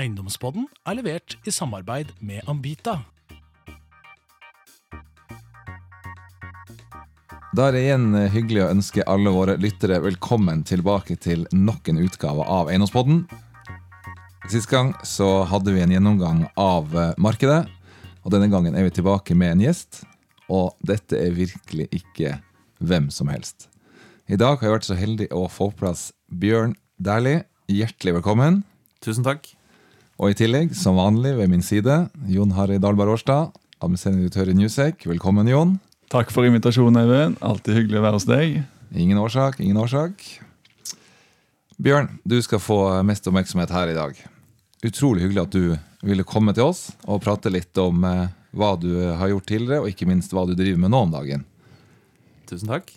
Eiendomspodden er levert i samarbeid med Ambita. Da er det igjen hyggelig å ønske alle våre lyttere velkommen tilbake til nok en utgave av Eiendomspodden. Sist gang så hadde vi en gjennomgang av eh, markedet, og denne gangen er vi tilbake med en gjest. Og dette er virkelig ikke hvem som helst. I dag har jeg vært så heldig å få på plass Bjørn Dæhlie. Hjertelig velkommen. Tusen takk. Og i tillegg, som vanlig ved min side, Jon Harry Dahlberg Årstad, administrerende direktør i Newsec. Velkommen, Jon. Takk for invitasjonen, Eivind. Alltid hyggelig å være hos deg. Ingen årsak, ingen årsak. Bjørn, du skal få mest oppmerksomhet her i dag. Utrolig hyggelig at du ville komme til oss og prate litt om eh, hva du har gjort tidligere, og ikke minst hva du driver med nå om dagen. Tusen takk.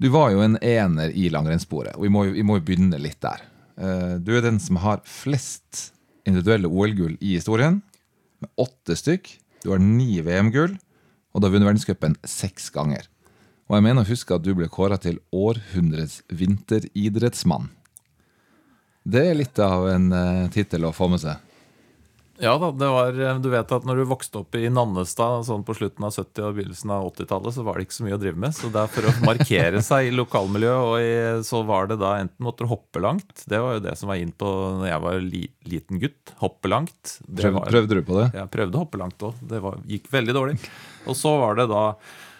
Du var jo en ener i langrennssporet, og vi må, jo- vi må jo begynne litt der. Eh, Du er den som har flest individuelle OL-gull i historien, med åtte stykk. Du har ni VM-gull, og du har vunnet verdenscupen seks ganger. Og jeg mener å huske at du ble kåra til århundrets vinteridrettsmann. Det er litt av en uh, tittel å få med seg. Ja da, det var, Du vet at når du vokste opp i Nannestad sånn på slutten av 70- og begynnelsen av 80-tallet, så var det ikke så mye å drive med. Så det er for å markere seg i lokalmiljøet, og i, så var det da enten måtte du hoppe langt Det var jo det som var inn på når jeg var li, liten gutt. Hoppe langt. Prøv, prøvde du på det? Jeg prøvde å hoppe langt òg. Det var, gikk veldig dårlig. Og så var det da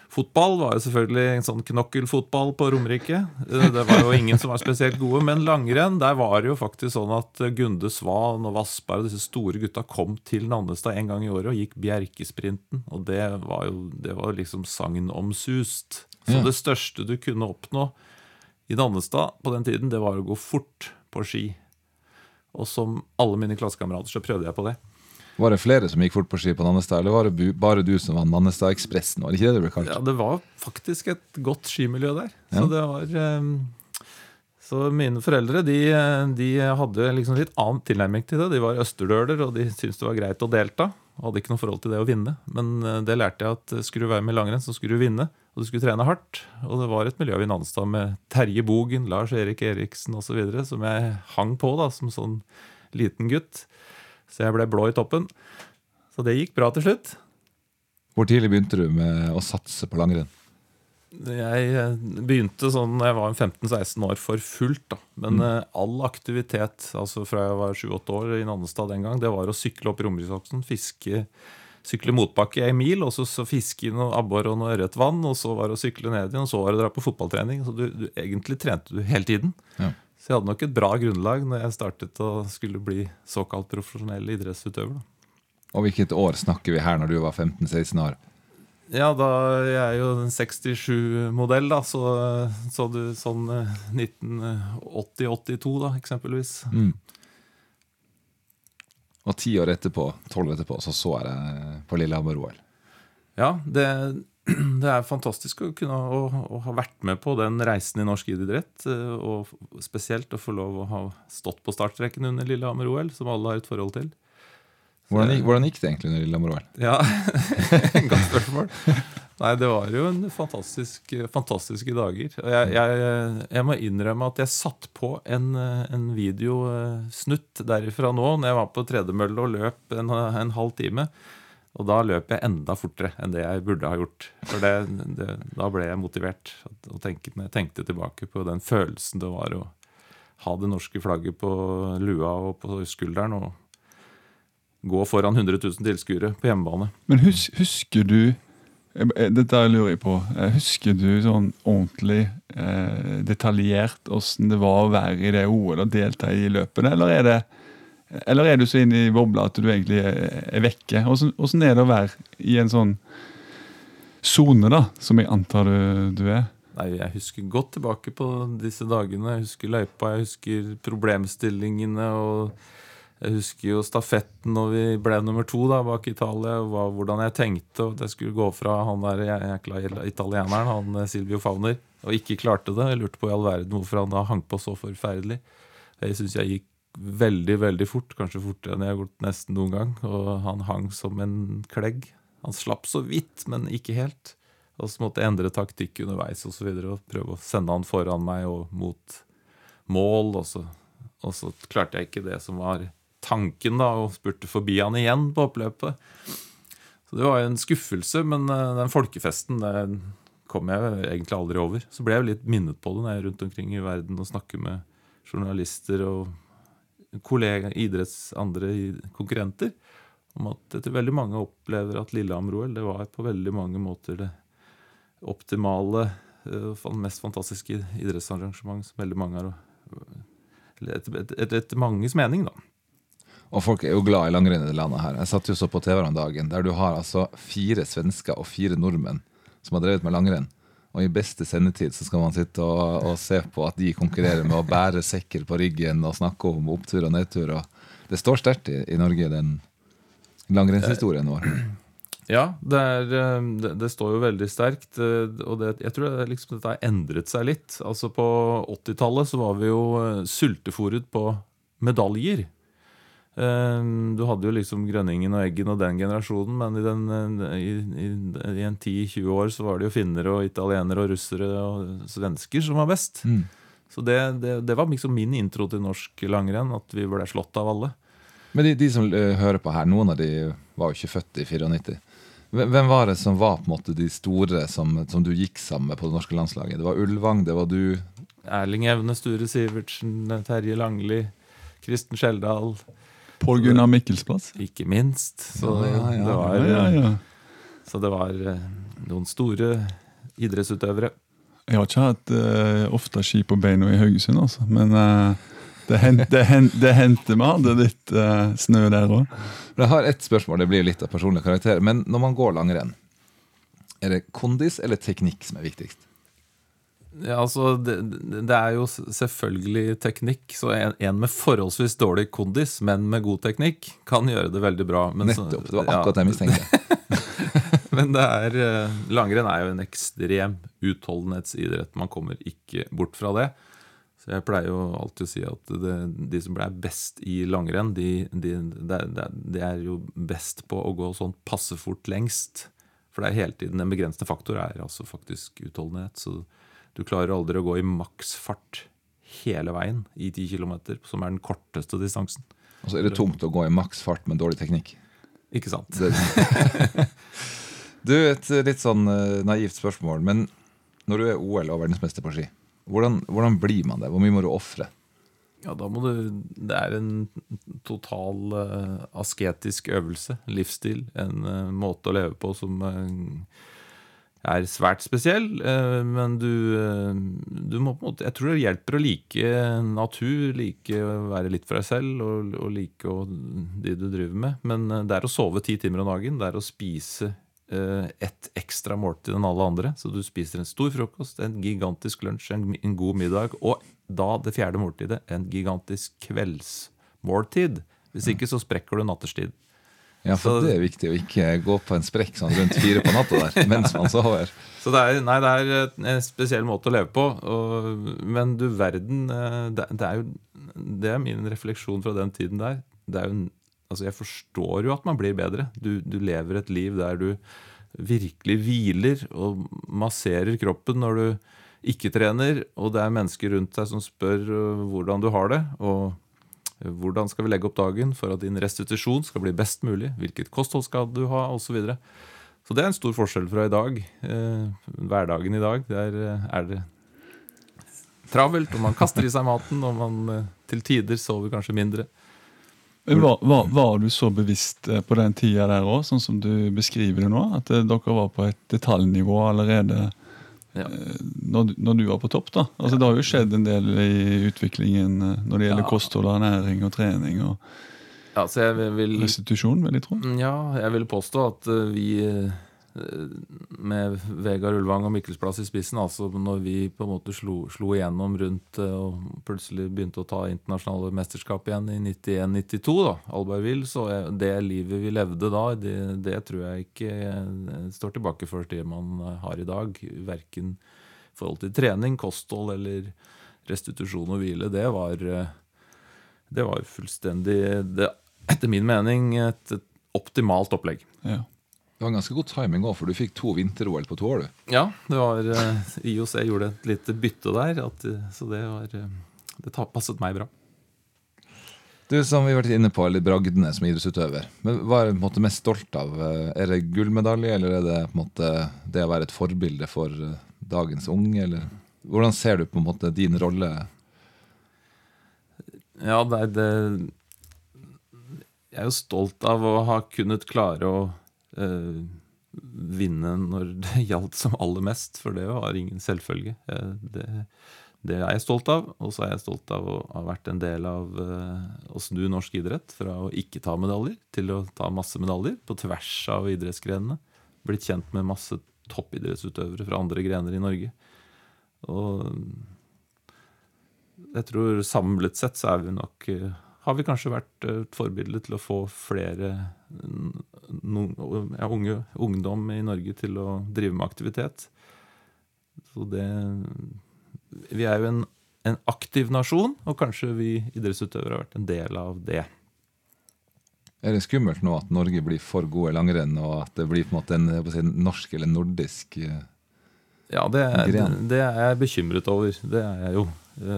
Fotball var jo selvfølgelig en sånn knokkelfotball på Romerike. Eh, Det var jo ingen som var spesielt gode. Men langrenn, der var det jo faktisk sånn at Gunde Svan og Vassberg og disse store gutta kom til Nannestad en gang i året og gikk Bjerkesprinten. Og det var jo det var liksom sagnomsust. Så Ja. det største du kunne oppnå i Nannestad på den tiden, det var å gå fort på ski. Og som alle mine klassekamerater så prøvde jeg på det. Var det flere som gikk fort på ski på Nannestad, eller var det bare du som var Nannestad-ekspressen? Var det ikke det det ble kalt? Ja, det var faktisk et godt skimiljø der. Ja. Så det var eh, Så mine foreldre de, de hadde liksom litt annen tilnærming til det. De var østerdøler, og de syntes det var greit å delta. Hadde ikke noe forhold til det å vinne. Men eh, det lærte jeg at skulle du være med i langrenn, så skulle du vinne. Og du skulle trene hardt. Og det var et miljø i Nannestad med Terje Bogen, Lars Erik Eriksen osv. som jeg hang på da, som sånn liten gutt. Så jeg ble blå i toppen. Så det gikk bra til slutt. Hvor tidlig begynte du med å satse på langrenn? Jeg eh, begynte sånn jeg var 15-16 år for fullt. da. Men mm. all aktivitet altså fra jeg var 7-8 år i Nannestad den gang, det var å sykle opp Romeriksoksen, fiske, sykle motbakke en mil, og så, så fiske i noe abbor og noe ørretvann, og så var det å sykle ned igjen, og så var det å dra på fotballtrening. Så du, du, egentlig trente du hele tiden. Ja. Så jeg hadde nok et bra grunnlag når jeg startet å skulle bli såkalt profesjonell idrettsutøver. da. Og hvilket år snakker vi her når du var 15-16 år? Ja, da jeg er jo en 67-modell, da, så, så du sånn eh, 1980-82, da, eksempelvis. Mm. Og ti år etterpå, tolv etterpå, så så jeg deg på Lillehammer-OL. Ja, det, det er fantastisk å kunne å, å ha vært med på den reisen i norsk idrett. eh, Og spesielt å få lov å ha stått på startstreken under Lillehammer-OL, som alle har et forhold til. Hvordan, gikk- hvordan gikk det egentlig under Lillehammer-OL? Ja, Godt spørsmål. Nei, det var jo en fantastisk, fantastiske dager. Og jeg, jeg, jeg må innrømme at jeg satt på en, en videosnutt derifra nå, når jeg var på tredemølle og løp en, en halv time. Og da løp jeg enda fortere enn det jeg burde ha gjort. For det, det, da ble jeg motivert. Og tenkte, jeg tenkte tilbake på den følelsen det var å ha det norske flagget på lua og på skulderen. og gå foran 100 000 tilskuere på hjemmebane. Men hus, husker du eh, Dette lurer jeg på. Eh, Husker du sånn ordentlig eh, detaljert åssen det var å være i det OL og delta i løpene, eller er det eller er du så inne i bobla at du egentlig er, er vekke? Åssen er det å være i en sånn sone, da, som jeg antar du, du er? Nei, Jeg husker godt tilbake på disse dagene. Jeg husker løypa, jeg husker problemstillingene. og Jeg husker jo stafetten når vi ble nummer to da, bak Italia. og hva- Hvordan jeg tenkte at jeg skulle gå fra han der jækla italieneren, han eh, Silvio Fauner, og ikke klarte det. Jeg lurte på i all verden hvorfor han da hang på så forferdelig. Jeg syns jeg gikk veldig, veldig fort. Kanskje fortere enn jeg har gått nesten noen gang. Og han hang som en klegg. Han slapp så vidt, men ikke helt. Og så måtte jeg endre taktikk underveis og, så videre, og prøve å sende han foran meg og mot mål. Og så, og så klarte jeg ikke det som var tanken da, og spurte forbi han igjen på oppløpet. Så det var jo en skuffelse, men eh, den folkefesten det kom jeg egentlig aldri over. Så ble jeg litt minnet på det når jeg er rundt omkring i verden og snakker med journalister og kollega, idretts, andre konkurrenter, om at etter veldig mange opplever at Lillehammer-OL det var på veldig mange måter det optimale, eh, mest fantastiske idrettsarrangement som veldig mange har. etter, etter, manges mening, da. Og folk er jo glad i langrenn i det landet her. Jeg satt jo så på TV om dagen, der du har altså fire svensker og fire nordmenn som har drevet med langrenn. Og i beste sendetid så skal man sitte og, og se på at de konkurrerer med å bære sekker på ryggen og snakke om opptur og nedtur. Og det står sterkt i, i Norge, den langrennshistorien vår. Ja, det, er, eh, det, det står jo veldig sterkt. eh, Og det, jeg tror det, liksom, dette har endret seg litt. Altså På 80-tallet så var vi jo eh, sultefòret på medaljer. Eh, Du hadde jo liksom Grønningen og Eggen og den generasjonen, men i, den, i, i, i en 10-20 år så var det jo finner og italienere og russere og svensker som var best. Mm. Så det, det, det var liksom min intro til norsk langrenn, at vi ble slått av alle. Men de, de som eh, hører på her, noen av de var jo ikke født i 94. Hvem hvem var det som var på en måte de store som, som du gikk sammen med på det norske landslaget? Det var Ulvang, det var du. Erling Evne, Sture Sivertsen, Terje Langli, Kristen Skjeldal. Pål Gunnar Mikkelsplass. Ikke minst. Så Ja, ja, det var, Ja, ja, ja. Så det var eh, noen store idrettsutøvere. Jeg har ikke hatt uh, ofte ski på beina i Haugesund, altså. Men uh, det, hen, det, det hendte vi hadde litt uh, snø der òg. Jeg har ett spørsmål, det blir litt av personlig karakter. Men når man går langrenn, er det kondis eller teknikk som er viktigst? Ja, altså, det, det er jo selvfølgelig teknikk. Så en, en med forholdsvis dårlig kondis, men med god teknikk, kan gjøre det veldig bra. Men Nettopp. Det var ja, akkurat det jeg mistenkte. Men det er, eh, langrenn er jo en ekstrem utholdenhetsidrett. Man kommer ikke bort fra det. Så jeg pleier jo alltid å si at det, de som er best i langrenn, de, de, de er jo best på å gå sånn passe fort lengst. For det er hele tiden en begrensende faktor er altså faktisk utholdenhet. Så du klarer aldri å gå i maksfart hele veien i 10 km, som er den korteste distansen. Og så er det tungt å gå i maksfart med dårlig teknikk. Ikke sant? Du, et litt sånn eh, naivt spørsmål, men når du er OL og verdensmester på ski, hvordan, hvordan blir man det? Hvor mye må du ofre? Ja, da må du Det er en total eh, asketisk øvelse. Livsstil. En eh, måte å leve på som eh, er svært spesiell. eh, men du, eh, du må på en måte Jeg tror det hjelper å like natur, like å være litt for deg selv og, og like å, de du driver med. Men eh, det er å sove ti timer om dagen. Det er å spise et ett ekstra måltid enn alle andre. Så du spiser en stor frokost, en gigantisk lunsj, en, en god middag, og da det fjerde måltidet, en gigantisk kveldsmåltid. Hvis ikke så sprekker du natterstid. Ja, for Så- det er viktig å ikke gå på en sprekk sånn rundt fire på natta der mens man sover. Så det er, nei, det er en spesiell måte å leve på. Og, men du verden eh, det, det er jo Det er min refleksjon fra den tiden der. Det er jo, altså Jeg forstår jo at man blir bedre. Du, du lever et liv der du virkelig hviler og masserer kroppen når du ikke trener, og det er mennesker rundt deg som spør eh, hvordan du har det. og hvordan skal vi legge opp dagen for at din restitusjon skal bli best mulig? Hvilket kosthold skal du ha? Og så, videre. så det er en stor forskjell fra i dag. Eh, hverdagen i dag. Der eh, er det travelt, og man kaster i seg maten, og man eh, til tider sover kanskje mindre. Var, var, var du så bevisst på den tida der òg, sånn som du beskriver det nå? At dere var på et detaljnivå allerede Ja. eh, når, du- når du var på topp? da? Altså Det har jo skjedd en del i utviklingen eh, når det gjelder Ja. kosthold, ernæring og trening og Ja, vil- restitusjon, vil jeg tro. Ja, jeg vil påstå at eh, vi med Vegard Ulvang og Mikkelsplass i spissen, altså når vi på en måte slo, slo igjennom rundt eh, og plutselig begynte å ta internasjonale mesterskap igjen i 91-92, da, Albertville, så det livet vi levde da, det, det tror jeg ikke eh, står tilbake for det man har i dag. Verken i forhold til trening, kosthold eller restitusjon og hvile. Det var, eh, det var fullstendig det, Etter min mening et, et optimalt opplegg. Ja. Det var ganske god timing òg, for du fikk to vinter-OL på to år. du. Ja, det var uh, IOC gjorde et lite bytte der, at, eh, så det var eh, Det passet meg bra. Du som vi har vært inne på, litt bragdene som idrettsutøver. Men Hva er du på en måte mest stolt av? Er det gullmedalje, eller er det på en måte det å være et forbilde for dagens unge? Eller hvordan ser du på en måte din rolle? Ja, det det Jeg er jo stolt av å ha kunnet klare å eh, vinne når det gjaldt som aller mest, for det var ingen selvfølge. Eh, det, det er jeg stolt av. Og så er jeg stolt av å ha vært en del av eh, å snu norsk idrett fra å ikke ta medaljer til å ta masse medaljer på tvers av idrettsgrenene. Blitt kjent med masse toppidrettsutøvere fra andre grener i Norge. Og jeg tror samlet sett så er vi nok eh, Har vi kanskje vært eh, et forbilde til å få flere no, ja, unge, ungdom i Norge til å drive med aktivitet. Så det Vi er jo en, en aktiv nasjon, og kanskje vi idrettsutøvere har vært en del av det. Er det skummelt nå at Norge blir for gode i langrenn, og at det blir på en måte en, si, norsk eller nordisk eh, Ja, det, er- Gren. det er jeg bekymret over. Det er jeg jo.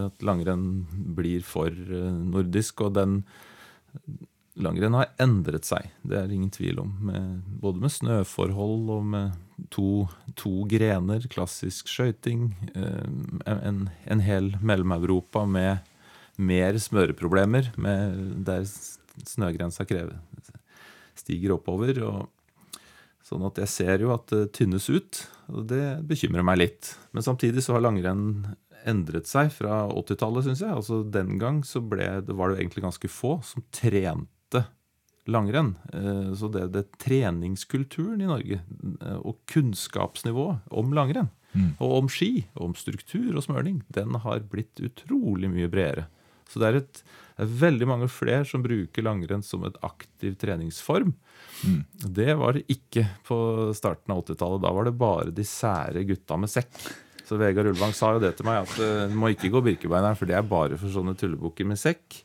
At langrenn blir for eh, nordisk. Og den langrenn har endret seg, det er ingen tvil om. Med, både med snøforhold og med to, to grener, klassisk skøyting. eh, En, en hel Mellom-Europa med mer smøreproblemer, med, der snøgrensa krever, stiger oppover. og Sånn at jeg ser jo at det tynnes ut, og det bekymrer meg litt. Men samtidig så har langrenn endret seg fra 80-tallet, syns jeg. Altså Den gang så ble, det var det jo egentlig ganske få som trente langrenn. Eh, Så det, det treningskulturen i Norge, eh, og kunnskapsnivået om langrenn, og om ski, og om struktur og smøring, den har blitt utrolig mye bredere. Så det er, et, det er veldig mange flere som bruker langrenn som et aktiv treningsform. Det var det ikke på starten av 80-tallet. Da var det bare de sære gutta med sekk. Så Vegard Ulvang sa jo det til meg, at eh, du må ikke gå Birkebeineren, for det er bare for sånne tullebukker med sekk.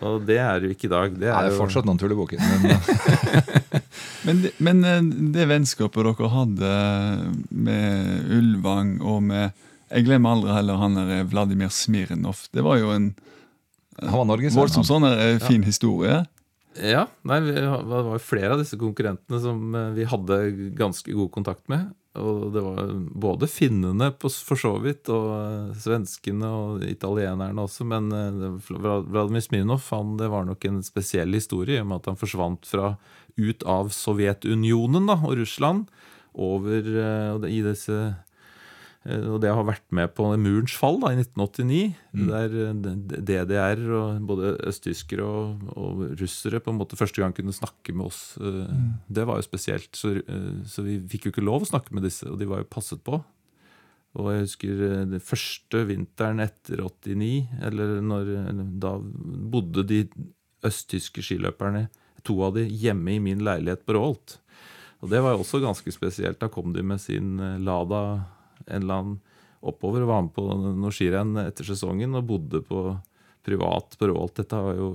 Og det er jo ikke i dag. Det Nei, er, det er fortsatt noen tullebukker. Men eh, Men, det- men eh, det vennskapet dere hadde med Ulvang og med Jeg glemmer aldri heller han der Vladimir Smirnov. Det var jo en han var norgesvenn. voldsomt sånn eh, fin historie. Ja, nei, vi, det var jo flere av disse konkurrentene som eh, vi hadde ganske god kontakt med. Og det var både finnene for så vidt, og eh, svenskene og italienerne også. Men eh, Vladimir Smirnov han, det var nok en spesiell historie i og med at han forsvant fra, ut av Sovjetunionen da, og Russland over eh, i disse og det har vært med på murens fall da, i 1989, der eh, DDR og både østtyskere og, og russere på en måte første gang kunne snakke med oss. Mm. Det var jo spesielt. Så, eh, så vi fikk jo ikke lov å snakke med disse, og de var jo passet på. Og jeg husker eh, den første vinteren etter 89, eller når Da bodde de østtyske skiløperne, to av de, hjemme i min leilighet på Rålt. Og det var jo også ganske spesielt. Da kom de med sin eh, Lada en eller annen oppover var med på noe skirenn etter sesongen og bodde på privat på Rålt. Dette var jo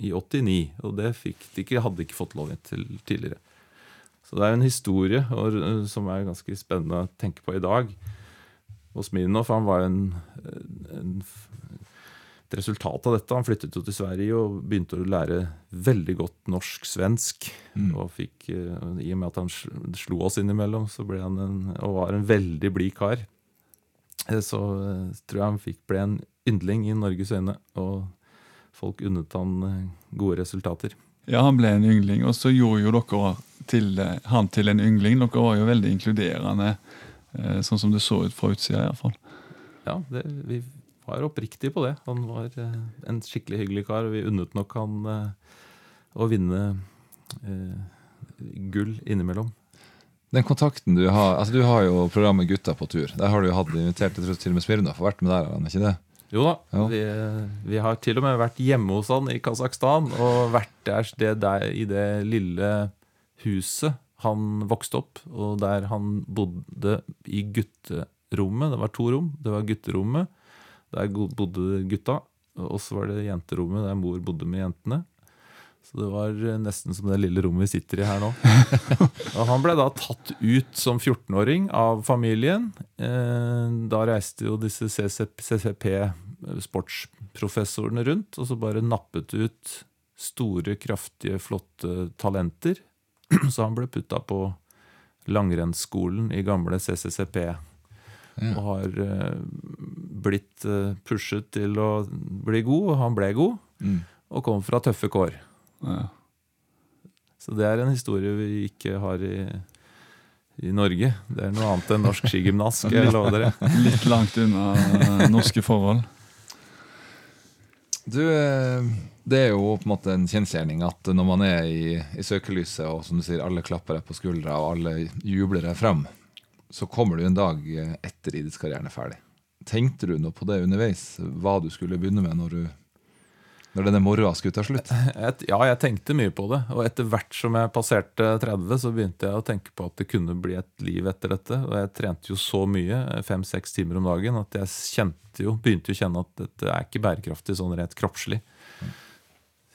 i 89, og det fikk de ikke, hadde de ikke fått lov til tidligere. Så det er jo en historie og, eh, som er ganske spennende å tenke på i dag. Og Smirnov han var en, en, et resultat av dette. Han flyttet jo til Sverige og begynte å lære veldig godt norsk-svensk. Og fikk, eh, I og med at han slo oss innimellom, så ble han en, og var en veldig blid kar. Eh, Så eh, tror jeg han fikk ble en yndling i Norges øyne, og folk unnet han gode resultater. Ja, han ble en yngling, og så gjorde jo dere til, han til en yngling. Dere var jo veldig inkluderende, sånn som det så ut fra utsida iallfall. Ja, det, vi var oppriktig på det. Han var eh, en skikkelig hyggelig kar, og vi unnet nok han eh, å vinne eh, gull innimellom. Den kontakten du har altså Du har jo programmet Gutta på tur. Der har du jo hatt invitert jeg tror til og med Smirnov vært med der. har han ikke det? Jo da, Jo. vi, vi har til og med vært hjemme hos han i Kasakhstan og vært der, det der i det lille huset han vokste opp, og der han bodde i gutterommet. Det var to rom. Det var gutterommet, der bodde gutta. Og så var det jenterommet, der mor bodde med jentene. Så det var eh, nesten som det lille rommet vi sitter i her nå. Og han ble da tatt ut som 14-åring av familien. Eh, Da reiste jo disse CCP sportsprofessorene rundt, og så bare nappet ut store, kraftige, flotte talenter. Så han ble putta på langrennsskolen i gamle CCCP. Og har eh, blitt eh, pushet til å bli god, og han ble god. Mm. Og kom fra tøffe kår. Ja. Så det er en historie vi ikke har i, i Norge. Det er noe annet enn norsk skigymnas. Litt langt unna eh, norske forhold. Du, eh, det er jo på en måte en kjensgjerning at når man er i, i søkelyset, og som du sier, alle klapper deg på skuldra og alle jubler deg frem, så kommer du en dag etter idrettskarrieren er ferdig. Tenkte du noe på det underveis? Hva du skulle begynne med når, du, når denne moroa skulle ta slutt? Et, ja, jeg tenkte mye på det. Og etter hvert som jeg passerte 30, så begynte jeg å tenke på at det kunne bli et liv etter dette. Og jeg trente jo så mye, fem-seks timer om dagen, at jeg jo, begynte å kjenne at dette er ikke bærekraftig sånn rett kroppslig.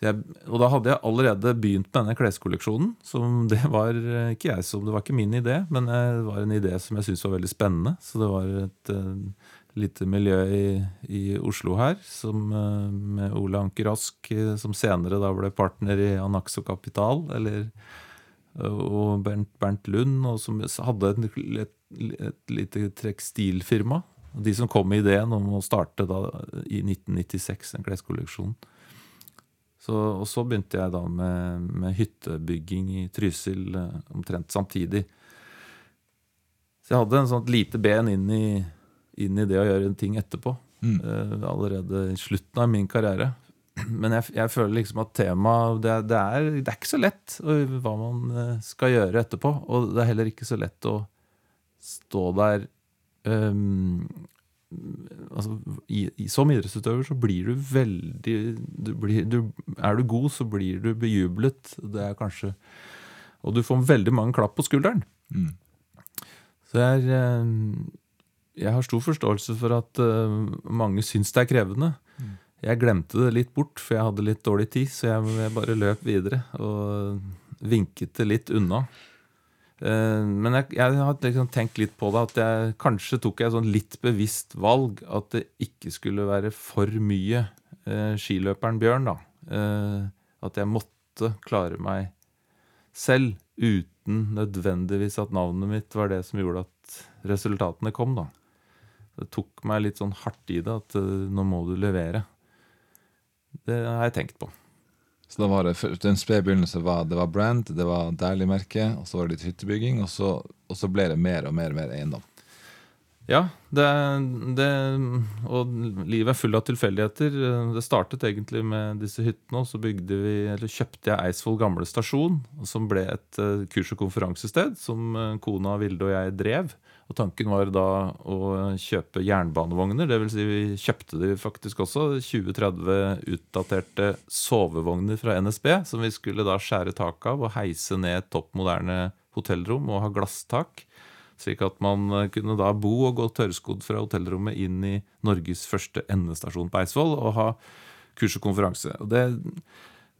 Jeg, og da hadde jeg allerede begynt med denne kleskolleksjonen. Som det var ikke jeg som, det var ikke min idé, men eh, det var en idé som jeg syntes var veldig spennende. Så det var et eh, lite miljø i, i Oslo her som, eh, med Ole Anker Rask, eh, som senere da ble partner i Anaxo Kapital, eller, og Bernt, Bernt Lund, og som hadde et, et, et lite tekstilfirma. De som kom med ideen om å starte da i 1996 en kleskolleksjon. Så, og så begynte jeg da med, med hyttebygging i Trysil eh, omtrent samtidig. Så jeg hadde en sånt lite ben inn i, inn i det å gjøre en ting etterpå. Mm. eh, allerede i slutten av min karriere. Men jeg, jeg føler liksom at temaet det, det, det er ikke så lett hva man eh, skal gjøre etterpå. Og det er heller ikke så lett å stå der um, altså, i, i, Som idrettsutøver så blir du veldig du blir, du, Er du god, så blir du bejublet. Det er kanskje Og du får veldig mange klapp på skulderen. Mm. Så jeg, er, eh, jeg har stor forståelse for at uh, mange syns det er krevende. Jeg glemte det litt bort, for jeg hadde litt dårlig tid, så jeg, jeg bare løp videre og vinket det litt unna. Uh, Men jeg, jeg har liksom tenkt litt på det, at jeg kanskje tok jeg sånn litt bevisst valg at det ikke skulle være for mye uh, skiløperen Bjørn, da. At jeg måtte klare meg selv uten nødvendigvis at navnet mitt var det som gjorde at resultatene kom, da. Det tok meg litt sånn hardt i det at eh, nå må du levere. Det har jeg tenkt på. Så da var det den spede begynnelsen begynnelse var det var brand, det var deilig merke, og så var det litt hyttebygging, og så, og så ble det mer og mer og mer eiendom. Ja, det, det, og livet er full av tilfeldigheter. Det startet egentlig med disse hyttene, og så bygde vi, eller kjøpte jeg Eidsvoll gamle stasjon, som ble et eh, kurs- og konferansested som eh, kona Vilde og jeg drev. Og tanken var da å kjøpe jernbanevogner, dvs. Si vi kjøpte de faktisk også. 20-30 utdaterte sovevogner fra NSB, som vi skulle da skjære tak av og heise ned topp moderne hotellrom og ha glasstak. Slik at man kunne da bo og gå tørrskodd fra hotellrommet inn i Norges første endestasjon på Eidsvoll og ha kurs og konferanse. Og det,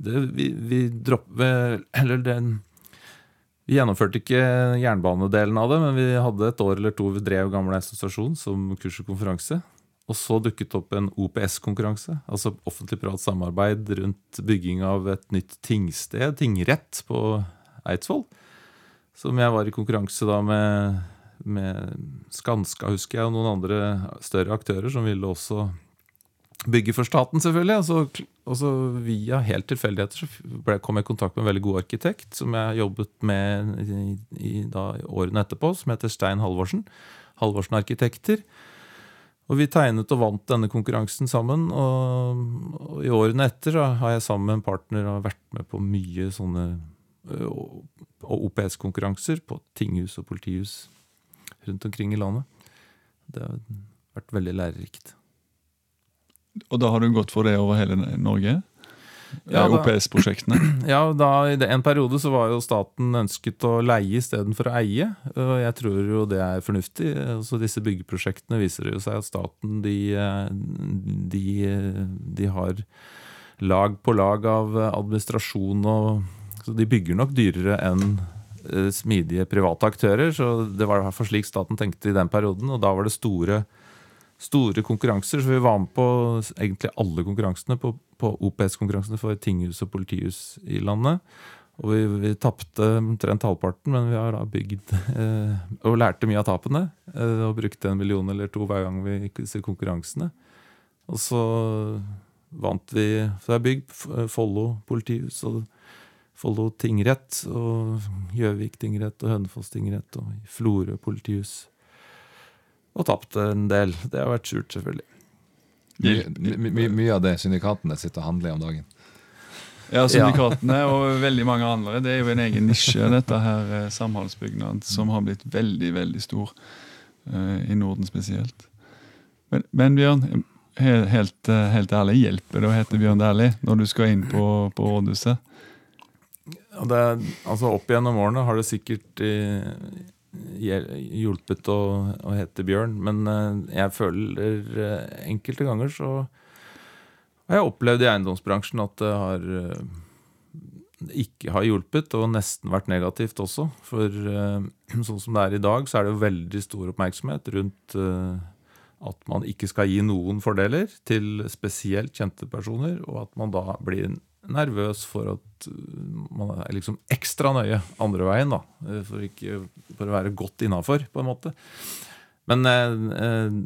det vi, vi dropper Eller den Vi gjennomførte ikke jernbanedelen av det, men vi hadde et år eller to vi drev Gamle stasjon som kurs og konferanse. Og så dukket det opp en OPS-konkurranse, altså offentlig-privat samarbeid rundt bygging av et nytt tingsted, tingrett, på Eidsvoll. Som jeg var i konkurranse da med, med Skanska, husker jeg, og noen andre større aktører som ville også bygge for staten, selvfølgelig. Og så, og så via helt tilfeldigheter så kom jeg i kontakt med en veldig god arkitekt som jeg jobbet med i, i da, årene etterpå, som heter Stein Halvorsen. Halvorsen Arkitekter. Og vi tegnet og vant denne konkurransen sammen. Og, i årene etter har jeg sammen med en partner og vært med på mye sånne OPS-konkurranser på tinghus og politihus rundt omkring i landet. Det har vært veldig lærerikt. Og da har du gått for det over hele Norge? Ja, Eh, OPS-prosjektene? Ja, da, I en periode så var jo staten ønsket å leie istedenfor å eie. Og jeg tror jo det er fornuftig. Altså disse byggeprosjektene viser jo seg at staten de, de, de har lag på lag av administrasjon og Så de bygger nok dyrere enn eh, smidige private aktører. Så det var i hvert fall slik staten tenkte i den perioden. Og da var det store store konkurranser. Så vi var med på egentlig alle konkurransene, på, på OPS-konkurransene for tinghus og politihus i landet. Og vi, vi tapte omtrent halvparten, men vi har da bygd eh, og lærte mye av tapene. Eh, og brukte en million eller to hver gang vi gikk disse konkurransene. Og så vant vi Så det er bygd F- Follo politihus og Follo tingrett og Gjøvik tingrett og Hønefoss tingrett og Florø politihus. Og tapt en del. Det har vært surt, selvfølgelig. Mye, my, my, mye av det syndikatene sitter og handler i om dagen. Ja, Syndikatene og veldig mange andre. Det er jo en egen nisje, dette her eh, samholdsbygnad, som har blitt veldig, veldig stor. uh, I Norden spesielt. Men, men Bjørn, helt, eh, helt ærlig, hjelper det å hete Bjørn Dæhlie når du skal inn på, på rådhuset? Det, er- altså Opp gjennom årene har det sikkert hjel- hjulpet å, å hete Bjørn, men eh, jeg føler eh, enkelte ganger så har jeg opplevd i eiendomsbransjen at det har eh, ikke har hjulpet, og nesten vært negativt også. For sånn som det er i dag, så er det jo veldig stor oppmerksomhet rundt at man ikke skal gi noen fordeler til spesielt kjente personer, og at man da blir nervøs for at uh, man er liksom ekstra nøye andre veien, da. eh, For, ikke, for å være godt innafor, på en måte. Men eh, eh,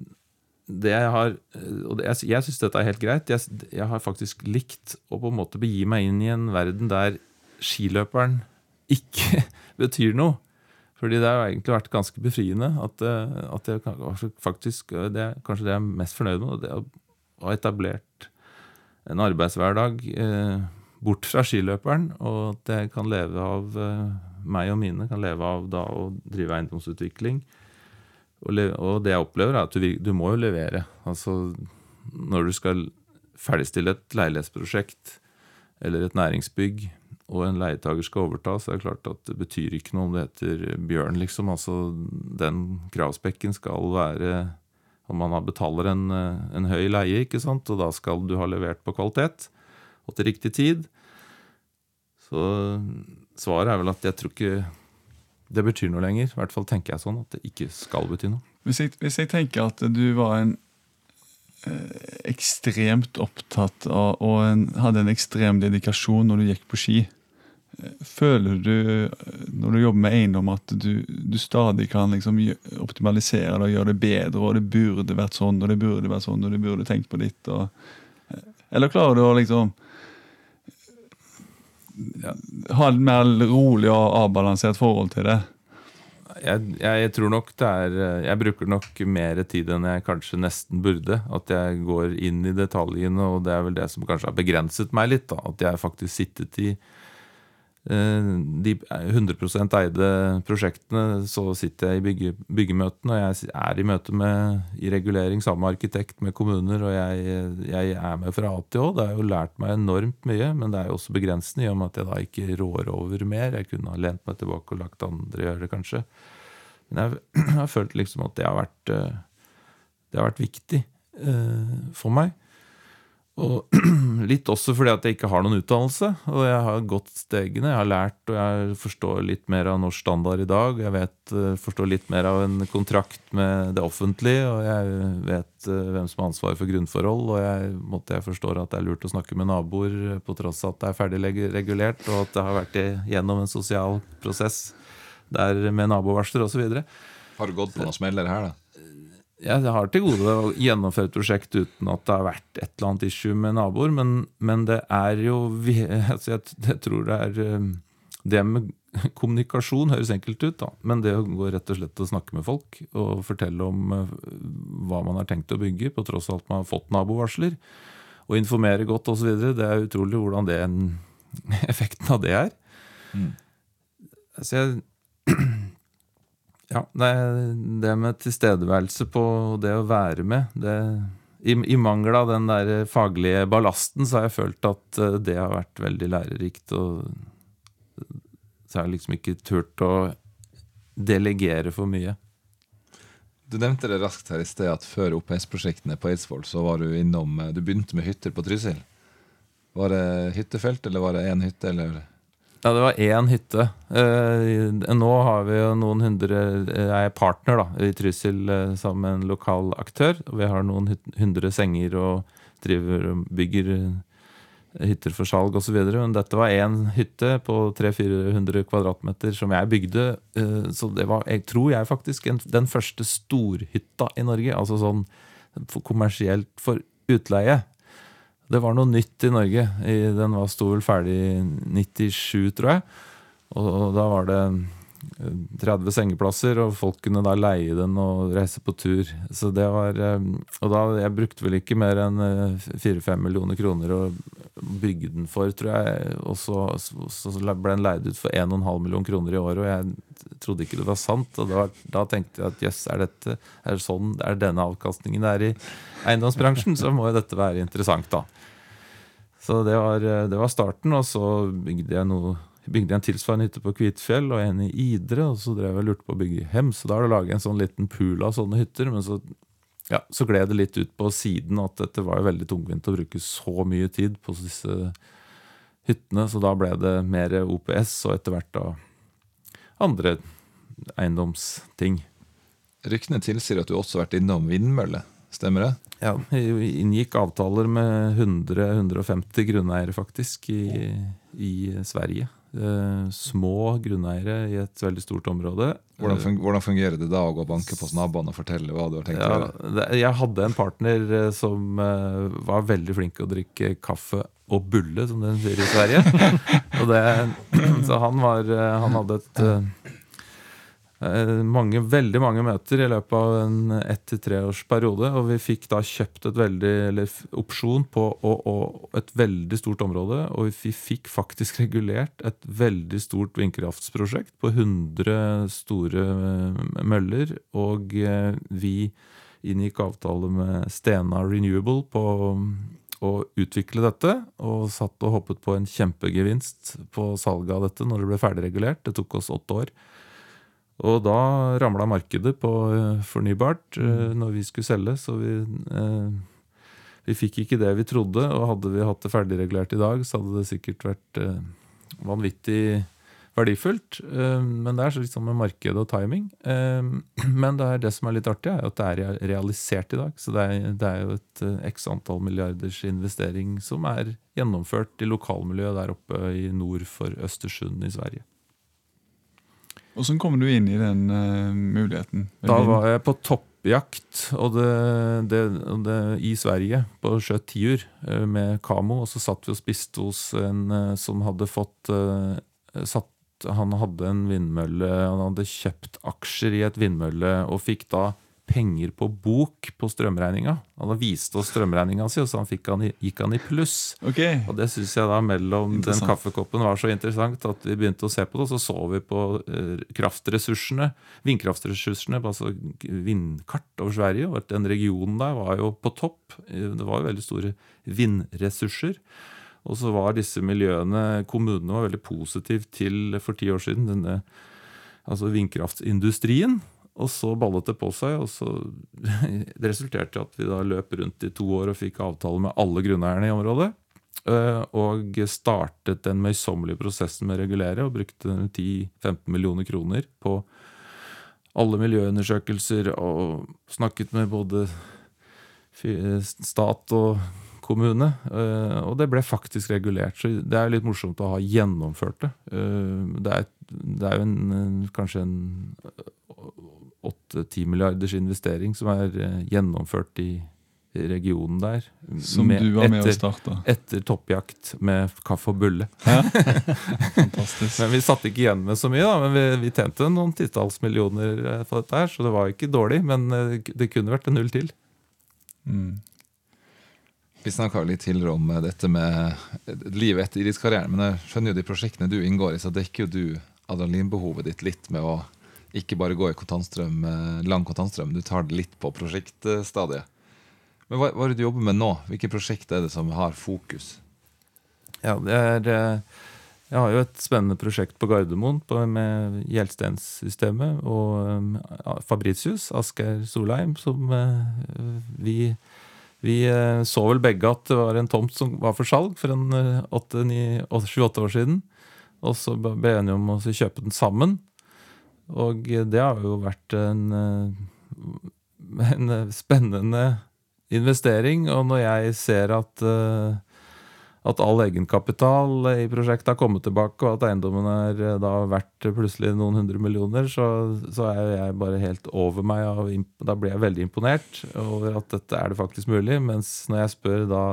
det jeg har eh, Og jeg, jeg syns dette er helt greit. Jeg, jeg har faktisk likt å på en måte begi meg inn i en verden der skiløperen ikke betyr noe. Fordi det har egentlig vært ganske befriende. At, eh, at jeg faktisk eh, det kanskje det jeg er mest fornøyd med. Det å ha etablert en arbeidshverdag eh, bort fra skiløperen, og at jeg kan leve av eh, meg og mine kan leve av da å drive eiendomsutvikling. Og, leve, og det jeg opplever, er at du, du må jo levere. Altså når du skal ferdigstille et leilighetsprosjekt eller et næringsbygg, og en leietager skal overta, så er det klart at det betyr ikke noe om det heter Bjørn, liksom. Altså den kravspekken skal være om man betaler en, eh, en høy leie, ikke sant, og da skal du ha levert på kvalitet og til riktig tid. Så svaret er vel at jeg tror ikke det betyr noe lenger. I hvert fall tenker jeg sånn, at det ikke skal bety noe. Hvis jeg, hvis jeg tenker at du var en eh, ekstremt opptatt av og en, hadde en ekstrem dedikasjon når du gikk på ski, føler du når du jobber med eiendom at du, du stadig kan liksom optimalisere det og gjøre det bedre, og det burde vært sånn, og det burde vært sånn, og du burde tenkt på ditt? Og, eh, eller klarer du å liksom ha et mer rolig og avbalansert forhold til det? Jeg, jeg tror nok det er Jeg bruker nok mer tid enn jeg kanskje nesten burde. At jeg går inn i detaljene, og det er vel det som kanskje har begrenset meg litt. da At jeg faktisk sittet i de 100% eide prosjektene. Så sitter jeg i bygge, byggemøtene, og jeg er i møte med i regulering sammen med arkitekt, med kommuner, og jeg, jeg er med fra A til Å. Det har jo lært meg enormt mye, men det er jo også begrensende i og med at jeg da ikke rår over mer. Jeg kunne ha lent meg tilbake og lagt andre gjøre det, kanskje. Men jeg, jeg har følt liksom at det har vært, eh, det har vært viktig eh, for meg. Og litt også fordi at jeg ikke har noen utdannelse. Og jeg har gått stegene. Jeg har lært og jeg forstår litt mer av norsk standard i dag. Jeg vet, eh, forstår litt mer av en kontrakt med det offentlige. Og jeg vet eh, hvem som har ansvaret for grunnforhold. Og jeg, måtte jeg forstår at det er lurt å snakke med naboer eh, på tross av at det er ferdig regulert, og at det har vært gjennom en sosial prosess der med nabovarsler osv. Har du gått på noen smeller her, da? Jeg har til gode å gjennomføre et prosjekt uten at det har vært et eller annet issue med naboer, men, men det er jo altså jeg, jeg tror det er eh, Det med kommunikasjon høres enkelt ut, da, men det å gå rett og slett og snakke med folk og fortelle om eh, hva man har tenkt å bygge, på tross av at man har fått nabovarsler, og informere godt osv., det er utrolig hvordan det effekten av det er. Mm. Altså jeg ja, det, det med tilstedeværelse på det å være med det, i, I mangel av den der faglige ballasten så har jeg følt at eh, det har vært veldig lærerikt. Og så har jeg liksom ikke turt å delegere for mye. Du nevnte det raskt her i sted at før OPS-prosjektene på Eidsvoll så var du innom eh, Du begynte med hytter på Trysil. Var det hyttefelt, eller var det én hytte, eller? Ja, det var én hytte. Eh, nå har vi jo noen hundre Jeg er partner da, i Trysil eh, sammen med en lokal aktør. Vi har noen hundre senger og driver og bygger eh, hytter for salg osv. Men dette var én hytte på 300-400 kvadratmeter som jeg bygde. eh, Så det var, jeg tror jeg faktisk, den første storhytta i Norge. Altså sånn kommersielt for utleie. Det var noe nytt i Norge. Den var sto vel ferdig i 97, tror jeg. Og, og da var det 30 sengeplasser, og folk kunne da leie den og reise på tur. Så det var eh, Og da Jeg brukte vel ikke mer enn 4-5 millioner kroner å bygge den for, tror jeg. Og så, så ble den leid ut for 1,5 million kroner i året, og jeg trodde ikke det var sant. Og da, da tenkte jeg at jøss, er, dette, er sånn er denne avkastningen det er i eiendomsbransjen, så må jo dette være interessant, da. Så det var, det var starten, og så bygde jeg noe bygde jeg en tilsvarende hytte på Kvitfjell og en i Idre. Og så drev jeg lurte på å bygge i Hemsedal og lage en sånn liten pool av sånne hytter. Men så, ja, så gled det litt ut på siden at dette var jo veldig tungvint å bruke så mye tid på disse hyttene. Så da ble det mer OPS og etter hvert da andre eiendomsting. Ryktene tilsier at du også har vært innom vindmølle. Stemmer det? Ja, vi inngikk avtaler med 100-150 grunneiere faktisk i, i Sverige. Eh, små grunneiere i et veldig stort område. Hvordan, fungerer det da å gå og banke på naboene og fortelle hva du har tenkt å gjøre? jeg hadde en partner eh, som eh, var veldig flink til å drikke kaffe og bulle, som den sier i Sverige. og det, så han, var, eh, han hadde et eh, eh, mange, veldig mange møter i løpet av en ett til tre års periode. Og vi fikk da kjøpt et veldig, eller opsjon på og, og et veldig stort område. Og vi fikk faktisk regulert et veldig stort vindkraftprosjekt på 100 store eh, møller. Og eh, vi inngikk avtale med Stena Renewable på å utvikle dette, og satt og hoppet på en kjempegevinst på salget av dette når det ble ferdigregulert. Det tok oss åtte år. Og da ramla markedet på eh, fornybart eh, når vi skulle selge, så vi, eh, vi fikk ikke det vi trodde. Og hadde vi hatt det ferdigregulert i dag, så hadde det sikkert vært vanvittig verdifullt. Men det er så liksom med marked og timing. Men det, er det som er litt artig, er at det er realisert i dag. Så det er, det er jo et x antall milliarders investering som er gjennomført i lokalmiljøet der oppe i nord for Østersund i Sverige. Hvordan kom du inn i den uh, muligheten? Da var jeg på toppjakt og det, det, og det, i Sverige, på skjøt Tiur, eh, med Kamo. Og så satt vi og spiste hos en eh, som hadde fått satt, Han hadde en vindmølle, han hadde kjøpt aksjer i et vindmølle og fikk da penger på bok på strømregninga. Han hadde vist oss strømregninga si, og så han han i, gikk han i pluss. Okay. Og det syns jeg da mellom den kaffekoppen var så interessant at vi begynte å se på det, og så så vi på eh, kraftressursene, vindkraftressursene, altså vindkart over Sverige, og den regionen der var jo på topp. Eh, Det var jo veldig store vindressurser. Og så var disse miljøene, kommunene var veldig positive til for ti år siden denne altså vindkraftindustrien. Og så ballet det på seg, og så det resulterte i at vi da løp rundt i to år og fikk avtale med alle grunneierne i området. eh, Og startet den møysommelige prosessen med å regulere, og brukte 10-15 millioner kroner på alle miljøundersøkelser, og snakket med både stat og kommune. eh, Og det ble faktisk regulert. Så det er litt morsomt å ha gjennomført det. Eh, Det er, det er jo en, kanskje en åtte-ti milliarders investering som er eh, gjennomført i regionen der. Som du var med å starte. etter toppjakt med kaffe og bulle. Fantastisk. Men vi satt ikke igjen med så mye, da. Men vi, vi tjente noen titalls millioner eh, på dette her, så det var ikke dårlig. Men eh, det kunne vært en null til. Mm. Vi snakka litt tidligere om dette med livet etter idrettskarrieren. Men jeg skjønner jo de prosjektene du inngår i, så dekker jo du adrenalinbehovet ditt litt med å ikke bare gå i kontantstrøm, eh, lang kontantstrøm, du tar det litt på prosjektstadiet. Men hva, hva er det du jobber med nå? Hvilke prosjekt er det som har fokus? Ja, det er eh, Jeg har jo et spennende prosjekt på Gardermoen på, med Gjelstenssystemet og eh, Fabritius, Asgeir Solheim, som vi vi så vel begge at det var en tomt som var for salg for en 7-8 år siden. Og så ble vi enige om å kjøpe den sammen. Og det har jo vært en, eh, en spennende investering. Og når jeg ser at, eh, at all egenkapital i prosjektet har kommet tilbake, og at eiendommen er eh, da verdt plutselig noen hundre millioner, så, så er jeg bare helt over meg. Og da blir jeg veldig imponert over at dette er det faktisk mulig. Mens når jeg spør da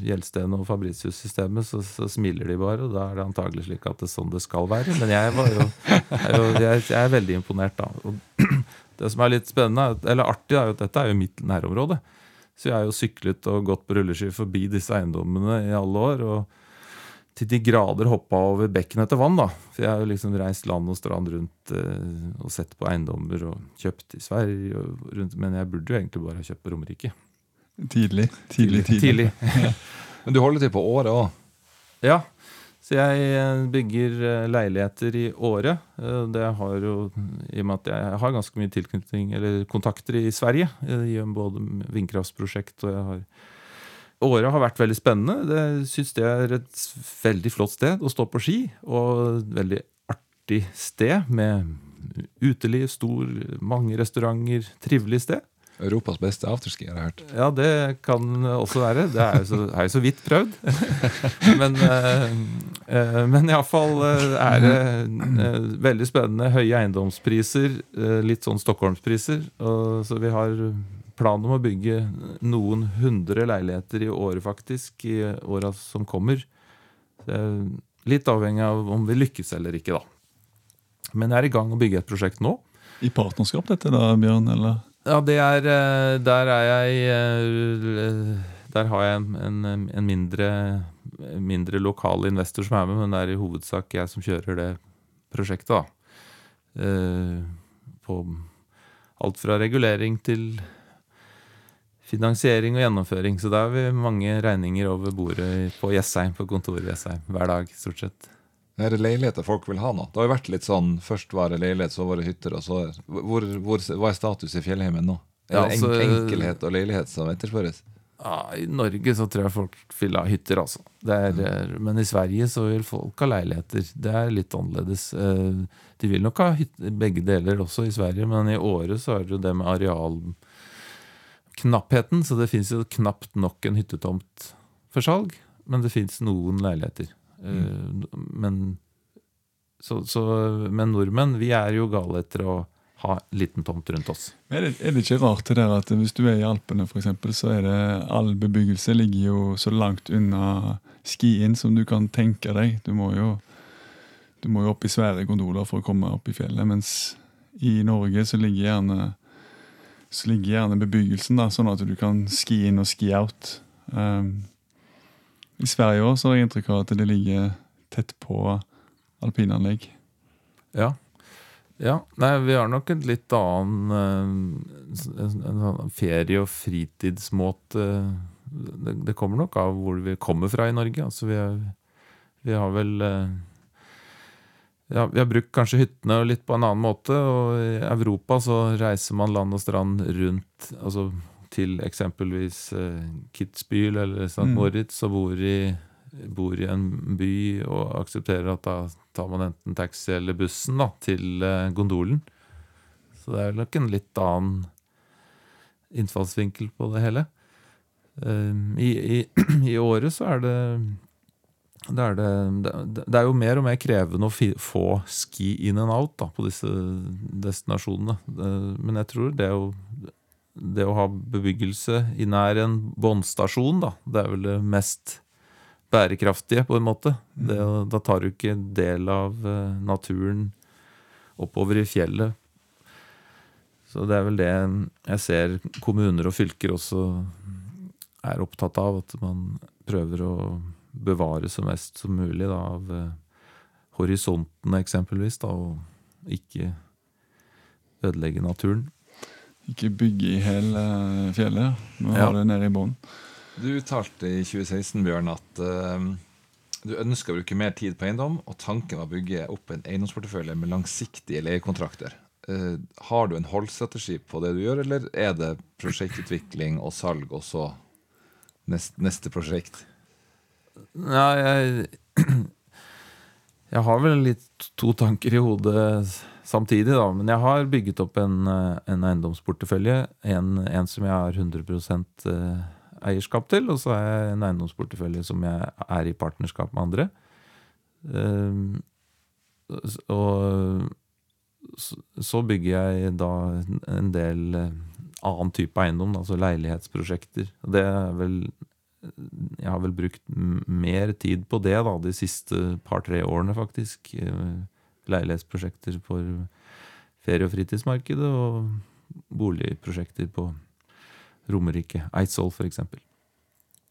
Gjelsten og Fabritius-systemet, så, så smiler de bare. Og da er det antagelig slik at det er sånn det skal være. Men jeg, jo, er jeg, jeg er veldig imponert, da. Og det som er litt spennende, er- eller artig, er jo at dette er jo mitt nærområde. Så jeg har jo syklet og gått på rulleski forbi disse eiendommene i alle år. Og til de grader hoppa over bekken etter vann, da. For jeg har jo liksom reist land og strand rundt eh, og sett på eiendommer og kjøpt i Sverige rundt. Men jeg burde jo egentlig bare ha kjøpt på Romerike. Tidlig, tidlig, tidlig. Tidlig. Men du holder til på året òg. Ja. Så jeg eh, bygger eh, leiligheter i Åre. Eh, Det har jo, I og med at jeg har ganske mye tilknytning, eller kontakter i Sverige. Gjør både vindkraftsprosjekt og jeg har Åre har vært veldig spennende. Jeg syns det er et veldig flott sted å stå på ski. Og et veldig artig sted med uteliv, stor, mange restauranter. Trivelig sted. Europas beste afterski, har jeg hørt. Ja, det kan også være. Det er jo så, er jo så vidt prøvd. men uh, uh, men iallfall uh, er det eh, veldig spennende. Høye eiendomspriser. Uh, litt sånn Stockholmspriser. Og, så vi har plan om å bygge noen hundre leiligheter i året, faktisk, i åra som kommer. Er litt avhengig av om vi lykkes eller ikke, da. Men jeg er i gang å bygge et prosjekt nå. I partnerskap, dette da, Bjørn? eller? Ja, det er eh, Der er jeg eh, Der har jeg en, en mindre, mindre lokal investor som er med, men det er i hovedsak jeg som kjører det prosjektet, da. Eh, På alt fra regulering til finansiering og gjennomføring. Så da har vi mange regninger over bordet på Jessheim, på kontoret i Jessheim, hver dag, stort sett. Er det leiligheter folk vil ha nå? Det har jo vært litt sånn først var det leilighet, så var det hytter. og så hvor, hvor, Hva er status i fjellheimen nå? Er Ja, det altså- det enkelhet og leilighet som etterspørres? Ja, I Norge så tror jeg folk vil ha hytter, altså. Det er, eh, Men i Sverige så vil folk ha leiligheter. Det er litt annerledes. Eh, De vil nok ha hytter, begge deler også i Sverige, men i Åre så er det jo det med arealknappheten. Så det fins jo knapt nok en hyttetomt for salg, men det fins noen leiligheter. Eh, Men, så, så, men nordmenn, vi er jo gale etter å ha liten tomt rundt oss. Er det, er det ikke rart det der at hvis du er i Alpene, for eksempel, så er det all bebyggelse ligger jo så langt unna skien som du kan tenke deg. Du må jo, du må jo opp i svære gondoler for å komme opp i fjellet, mens i Norge så ligger gjerne så ligger gjerne bebyggelsen da, sånn at du kan ski inn og ski out. Um, I Sverige også har jeg inntrykk av at det ligger tett på alpinanlegg. Ja. ja. Nei, vi har nok en litt annen eh, en, sånn ferie- og fritidsmåte. Det, det kommer nok av hvor vi kommer fra i Norge. Altså, vi, er, vi har vel eh, ja, Vi har brukt kanskje hyttene litt på en annen måte. Og i Europa så reiser man land og strand rundt altså til eksempelvis eh, Kitzbühel eller St. Mm. Moritz og bor i, bor i en by og aksepterer at da tar man enten taxi eller bussen da, til eh, gondolen. Så det er nok en litt annen innfallsvinkel på det hele. Um, I, i, I året så er det det er, det, det, det er jo mer og mer krevende å få ski in and out da, på disse destinasjonene. Men jeg tror det å, det å ha bebyggelse i nær en båndstasjon, da, det er vel det mest bærekraftige, på en måte. Det, da tar du ikke del av eh, naturen oppover i fjellet. Så det er vel det jeg ser kommuner og fylker også er opptatt av. At man prøver å bevare så mest som mulig da, av eh, horisontene, eksempelvis. Da, og ikke ødelegge naturen. Ikke bygge i hele fjellet. Vi Ja. har det nede i bunnen. Du uttalte i 2016 Bjørn, at uh, du ønsker å bruke mer tid på eiendom, og tanken var å bygge opp en eiendomsportefølje med langsiktige leiekontrakter. Uh, har du en holdstrategi på det du gjør, eller er det prosjektutvikling og salg, og så neste, neste prosjekt? Nei, jeg Jeg har vel litt to tanker i hodet samtidig, da. Men jeg har bygget opp en, eh, en eiendomsportefølje. En, en som jeg har 100 eh, eierskap til, og så har jeg en eiendomsportefølje som jeg er i partnerskap med andre. Um, og så, bygger jeg da en del eh, annen type eiendom, altså leilighetsprosjekter. Det er vel Jeg har vel brukt mer tid på det da, de siste par-tre årene, faktisk. Eh, leilighetsprosjekter for ferie- og fritidsmarkedet, og boligprosjekter på Romerike. Eidsvoll, f.eks.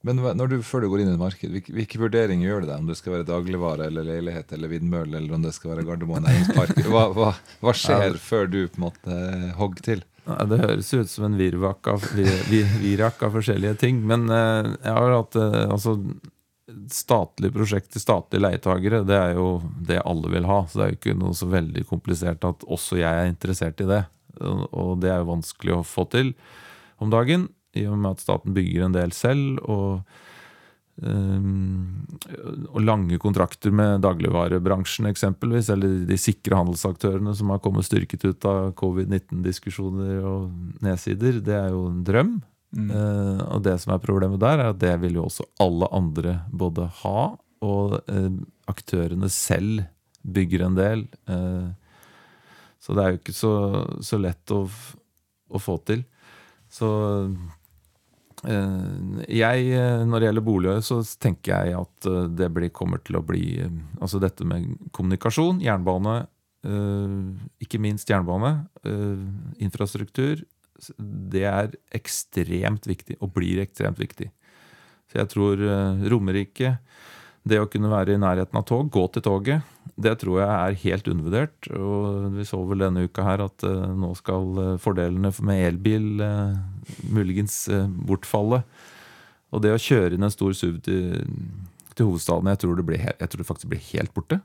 Men når du, før du går inn i et marked, hvilke, hvilke vurderinger gjør du deg? Om det skal være dagligvare eller leilighet eller vindmølle, eller om det skal være Gardermoen næringspark? Hva, hva, hva skjer før du på en måte hogger til? Ja, Det høres ut som en virvak av, vir, vir, virak av forskjellige ting. Men eh, jeg har hatt eh, altså, Statlige prosjekter, statlige leietagere, det er jo det alle vil ha. Så det er jo ikke noe så veldig komplisert at også jeg er interessert i det. Og det er jo vanskelig å få til om dagen, i og med at staten bygger en del selv. og Um, og lange kontrakter med dagligvarebransjen eksempelvis, eller de sikre handelsaktørene som har kommet styrket ut av covid-19-diskusjoner og nedsider, det er jo en drøm. Eh, og det som er problemet der, er at det vil jo også alle andre både ha, og uh, aktørene selv bygger en del. Uh, så det er jo ikke så, så lett å, å få til. Så jeg, når det gjelder boliger, så tenker jeg at det blir, kommer til å bli Altså dette med kommunikasjon, jernbane, ikke minst jernbane, infrastruktur, det er ekstremt viktig, og blir ekstremt viktig. Så jeg tror eh, Romerike, det å kunne være i nærheten av tog, gå til toget, det tror jeg er helt undervurdert. Og vi så vel denne uka her at eh, nå skal eh, fordelene med elbil muligens bortfalle. Og det å kjøre inn en stor SUV til, til hovedstaden, jeg tror, blir, jeg tror det faktisk blir helt borte.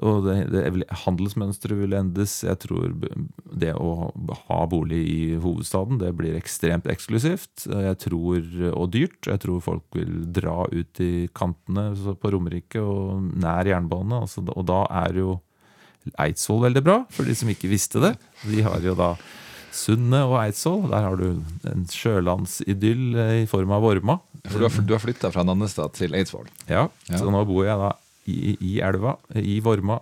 Og det, det er handelsmønsteret vil endes. Jeg tror det å ha bolig i hovedstaden det blir ekstremt eksklusivt jeg tror, og dyrt. Jeg tror folk vil dra ut i kantene på Romerike og nær jernbane. Altså, og da er jo Eidsvoll veldig bra, for de som ikke visste det. De har jo da Sundet og Eidsvoll. Der har du en sjølandsidyll eh, i form av Vorma. For du har, du har flytta fra Nannestad til Eidsvoll. Ja, Ja. så nå bor jeg da i, i elva, i Vorma,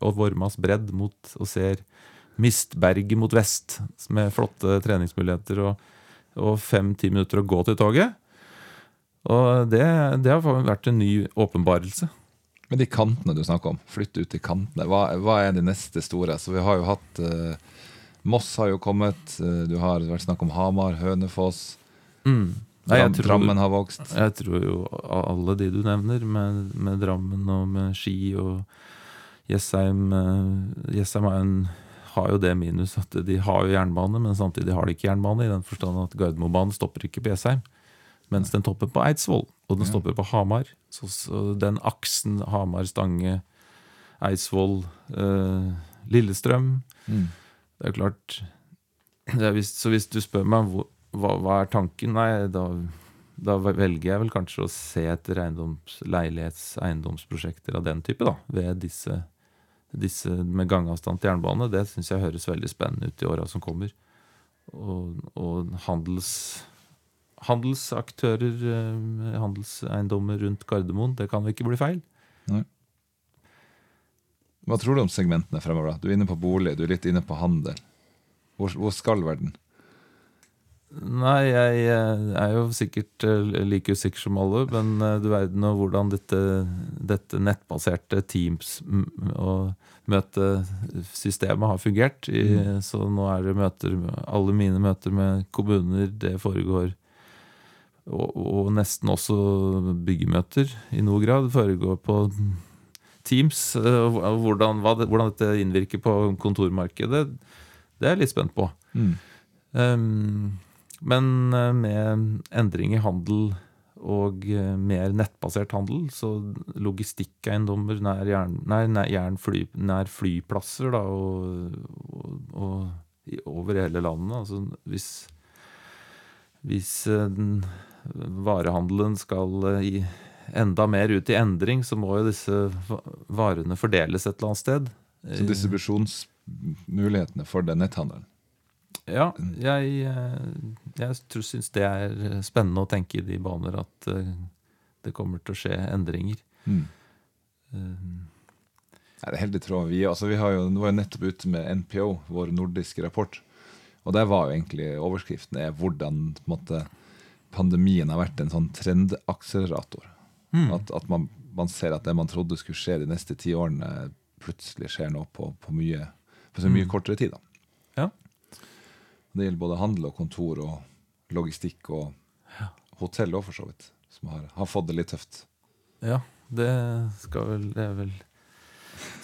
og Vormas bredd mot, og ser Mistberget mot vest, med flotte treningsmuligheter, og, og fem-ti minutter å gå til toget. Og det, det har vært en ny åpenbarelse. Men de kantene du snakker om, flytte ut til kantene. Hva, hva er de neste store? Så vi har jo hatt eh, Moss har jo kommet. eh, du har vært snakk om Hamar, Hønefoss. Nei, jeg tror- Drammen har vokst. Jeg tror jo alle de du nevner, med, med Drammen og med Ski og Jessheim eh, Jessheim en, har jo det minus at de har jo jernbane, men samtidig har de ikke jernbane, i den forstand at Gardermobanen stopper ikke på Jessheim. Mens den topper på Eidsvoll, og den stopper på Hamar. Så, så den aksen Hamar-Stange, Eidsvoll, eh, Lillestrøm Mm. Det er klart det er hvis, Så hvis du spør meg hvor, hva, hva er tanken, nei, da, da velger jeg vel kanskje å se etter eiendoms, leilighets- eiendomsprosjekter av den type, da. Ved disse, disse med gangavstand til jernbane. Det syns jeg høres veldig spennende ut i åra som kommer. Og, og handels, handelsaktører, eh, handelseiendommer rundt Gardermoen, det kan jo ikke bli feil. Hva tror du om segmentene fremover? da? Du er inne på bolig, du er litt inne på handel. Hvor, hvor skal verden? Nei, jeg eh, er jo sikkert eh, like usikker som alle, men eh, du verden og hvordan dette, dette nettbaserte Teams og møtesystemet har fungert. I, Så nå er det møter Alle mine møter med kommuner, det foregår og, og nesten også byggemøter i noe grad foregår på Teams. og Hvordan, det, hvordan dette innvirker på kontormarkedet, det er jeg litt spent på. Mm. Um, men eh, med endring i handel og eh, mer nettbasert handel, så logistikkeiendommer nær, jern, nei, nær, fly, nær flyplasser da, og, og, og over hele landet. Altså hvis, hvis eh, varehandelen skal i, enda mer ut i endring, så må jo disse varene fordeles et eller annet sted. Så distribusjonsmulighetene for den netthandelen. Ja, jeg, eh, jeg tror- syns det er spennende å tenke i de baner at eh, det kommer til å skje endringer. Mm. Eh, Nei, det er helt i tråd. Vi, altså, vi har jo, nå var jo nettopp ute med NPO, vår nordiske rapport. Og der var jo egentlig overskriften er hvordan måte, pandemien har vært en sånn trendakselerator. Mm. At, at man, man ser at det man trodde skulle skje de neste ti årene, plutselig skjer nå på, på, mye, på så mye Mm. kortere tid. Da. Ja. Det gjelder både handel og kontor og logistikk og hotell òg, for så vidt. Som har, har fått det litt tøft. Ja, det skal vel Det er vel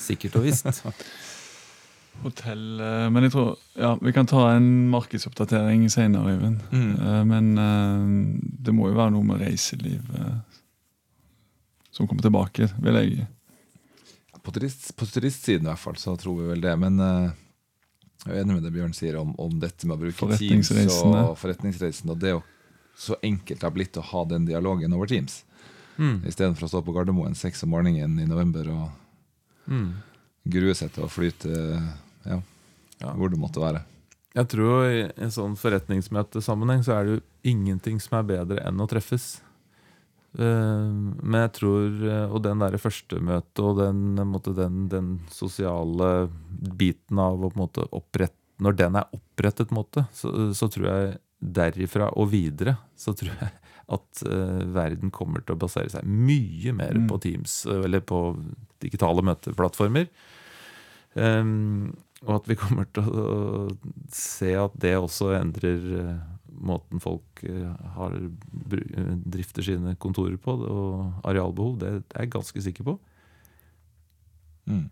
sikkert og visst. Hotell eh, Men jeg tror Ja, vi kan ta en markedsoppdatering senere, Øyvind. Mm. Eh, Men eh, det må jo være noe med reiseliv som kommer tilbake, vil jeg På, turist, på turistsiden i hvert fall, så tror vi vel det. Men jeg er enig med det Bjørn sier om, om dette med å bruke Teams og forretningsreisen. Og det å så enkelt det har blitt å ha den dialogen over Teams. Mm. Istedenfor å stå på Gardermoen seks om morgenen i november og Mm. grue seg til å fly til ja, Ja. hvor det måtte være. Jeg tror i en sånn forretningsmøtesammenheng så er det jo ingenting som er bedre enn å treffes. Eh, Men jeg tror eh, Og den derre førstemøtet og den, måte, den, den sosiale biten av å på en måte opprette Når den er opprettet, måte, så, så tror jeg derifra og videre så tror jeg at eh, verden kommer til å basere seg mye mer Mm. på Teams eh, eller på digitale møteplattformer. Um, og at vi kommer til å se at det også endrer eh, måten folk eh, har, eh, drifter sine kontorer på, og arealbehov. Det er jeg ganske sikker på. Mm.